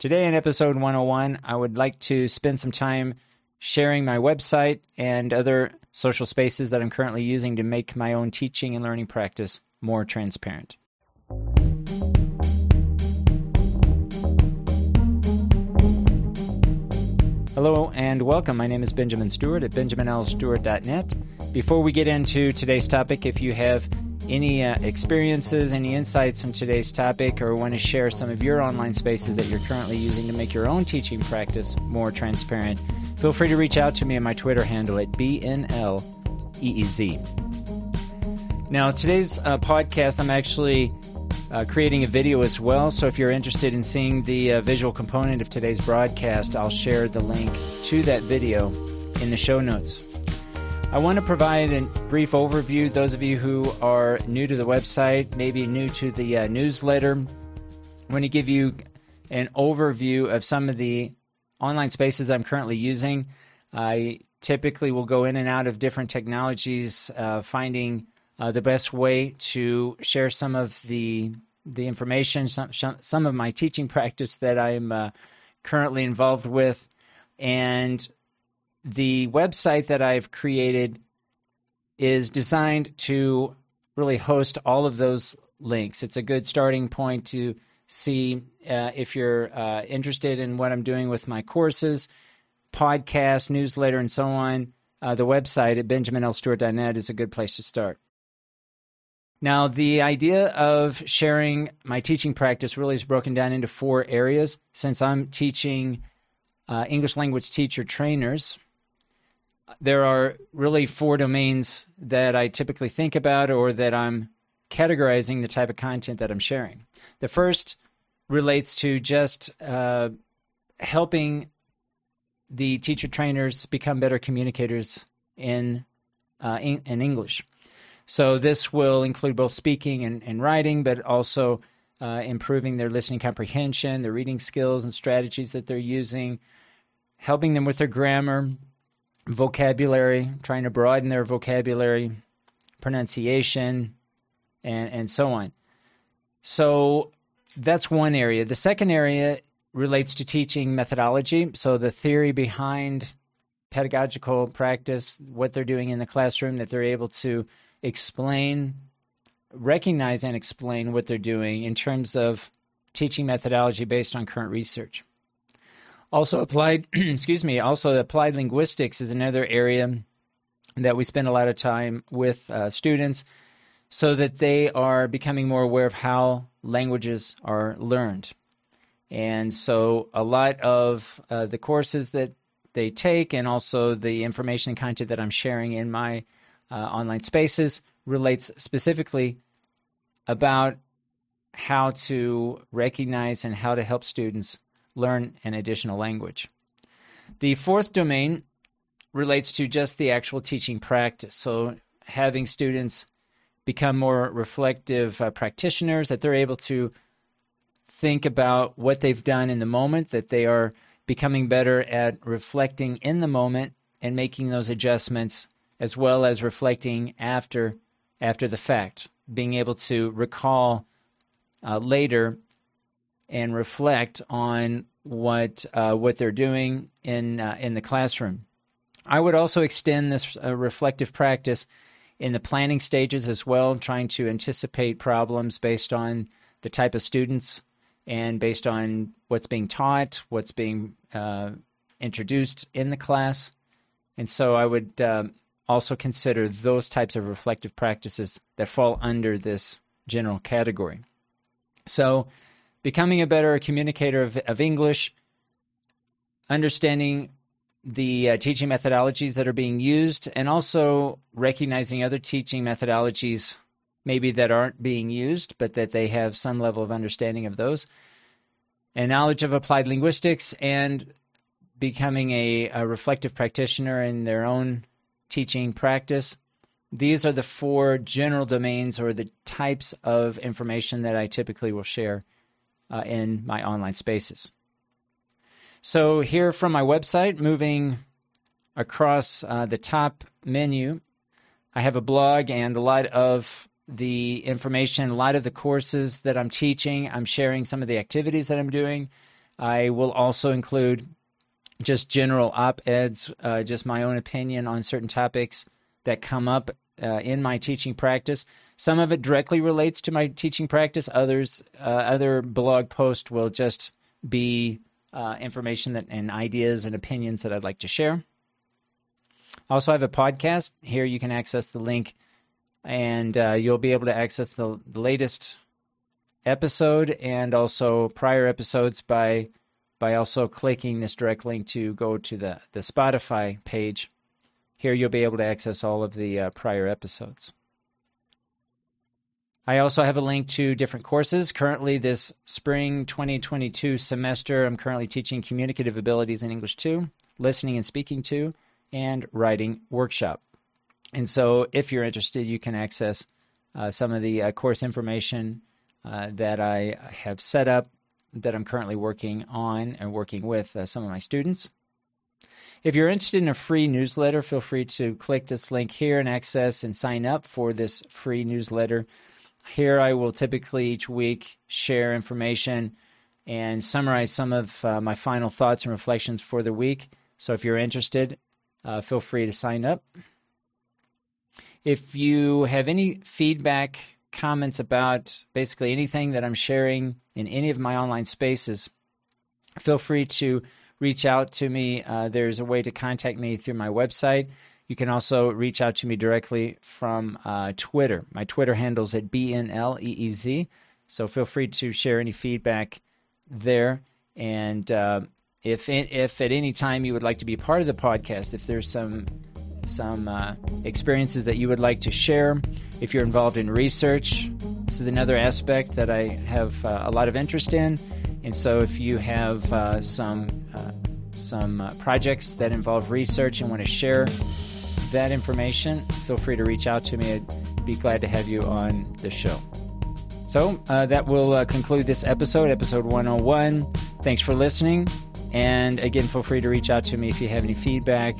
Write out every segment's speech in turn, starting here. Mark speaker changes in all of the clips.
Speaker 1: Today, in episode 101, I would like to spend some time sharing my website and other social spaces that I'm currently using to make my own teaching and learning practice more transparent. Hello and welcome. My name is Benjamin Stewart at benjaminlstewart.net. Before we get into today's topic, if you have any uh, experiences, any insights on today's topic, or want to share some of your online spaces that you're currently using to make your own teaching practice more transparent, feel free to reach out to me at my Twitter handle at BNLEEZ. Now, today's uh, podcast, I'm actually uh, creating a video as well. So if you're interested in seeing the uh, visual component of today's broadcast, I'll share the link to that video in the show notes. I want to provide a brief overview. Those of you who are new to the website, maybe new to the uh, newsletter, I want to give you an overview of some of the online spaces I'm currently using. I typically will go in and out of different technologies, uh, finding uh, the best way to share some of the the information, some some of my teaching practice that I'm uh, currently involved with, and the website that I've created is designed to really host all of those links. It's a good starting point to see uh, if you're uh, interested in what I'm doing with my courses, podcast, newsletter, and so on. Uh, the website at benjaminlstewart.net is a good place to start. Now, the idea of sharing my teaching practice really is broken down into four areas. Since I'm teaching uh, English language teacher trainers, there are really four domains that I typically think about or that I'm categorizing the type of content that I'm sharing. The first relates to just uh, helping the teacher trainers become better communicators in, uh, in, in English. So this will include both speaking and, and writing, but also uh, improving their listening comprehension, their reading skills and strategies that they're using, helping them with their grammar, vocabulary, trying to broaden their vocabulary, pronunciation, and, and so on. So that's one area. The second area relates to teaching methodology. So the theory behind pedagogical practice, what they're doing in the classroom, that they're able to explain, recognize, and explain what they're doing in terms of teaching methodology based on current research. Also applied, excuse me, also applied linguistics is another area that we spend a lot of time with uh, students so that they are becoming more aware of how languages are learned. And so a lot of uh, the courses that they take and also the information and content that I'm sharing in my uh, online spaces relates specifically about how to recognize and how to help students learn an additional language. The fourth domain relates to just the actual teaching practice. So, having students become more reflective uh, practitioners, that they're able to think about what they've done in the moment, that they are becoming better at reflecting in the moment and making those adjustments as well as reflecting after after the fact, being able to recall uh, later and reflect on what uh, what they're doing in uh, in the classroom. I would also extend this uh, reflective practice in the planning stages as well, trying to anticipate problems based on the type of students and based on what's being taught, what's being uh, introduced in the class. And so I would um, also consider those types of reflective practices that fall under this general category. So, becoming a better communicator of, of English, understanding the uh, teaching methodologies that are being used, and also recognizing other teaching methodologies maybe that aren't being used, but that they have some level of understanding of those, and knowledge of applied linguistics, and becoming a, a reflective practitioner in their own teaching practice. These are the four general domains or the types of information that I typically will share uh, in my online spaces. So, here from my website, moving across uh, the top menu, I have a blog and a lot of the information, a lot of the courses that I'm teaching. I'm sharing some of the activities that I'm doing. I will also include just general op eds, uh, just my own opinion on certain topics that come up uh, in my teaching practice. Some of it directly relates to my teaching practice. Others, uh, other blog posts will just be uh, information that and ideas and opinions that I'd like to share. Also, I have a podcast. Here you can access the link, and uh, you'll be able to access the, the latest episode and also prior episodes by by also clicking this direct link to go to the, the Spotify page. Here you'll be able to access all of the uh, prior episodes. I also have a link to different courses. Currently, this spring 2022 semester, I'm currently teaching communicative abilities in English 2, listening and speaking 2, and writing workshop. And so, if you're interested, you can access uh, some of the uh, course information uh, that I have set up that I'm currently working on and working with uh, some of my students. If you're interested in a free newsletter, feel free to click this link here and access and sign up for this free newsletter. Here, I will typically each week share information and summarize some of uh, my final thoughts and reflections for the week. So, if you're interested, uh, feel free to sign up. If you have any feedback, comments about basically anything that I'm sharing in any of my online spaces, feel free to reach out to me. Uh, there's a way to contact me through my website. You can also reach out to me directly from uh, Twitter. My Twitter handle is at BNLEEZ. So feel free to share any feedback there. And uh, if if at any time you would like to be part of the podcast, if there's some some uh, experiences that you would like to share, if you're involved in research, this is another aspect that I have uh, a lot of interest in. And so, if you have uh, some uh, some uh, projects that involve research and want to share that information, feel free to reach out to me. I'd be glad to have you on the show. So uh, that will uh, conclude this episode, episode 101. Thanks for listening. And again, feel free to reach out to me if you have any feedback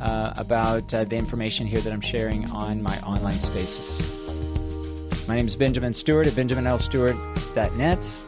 Speaker 1: uh, about the information here that I'm sharing on my online spaces. My name is Benjamin Stewart at benjaminlstewart.net.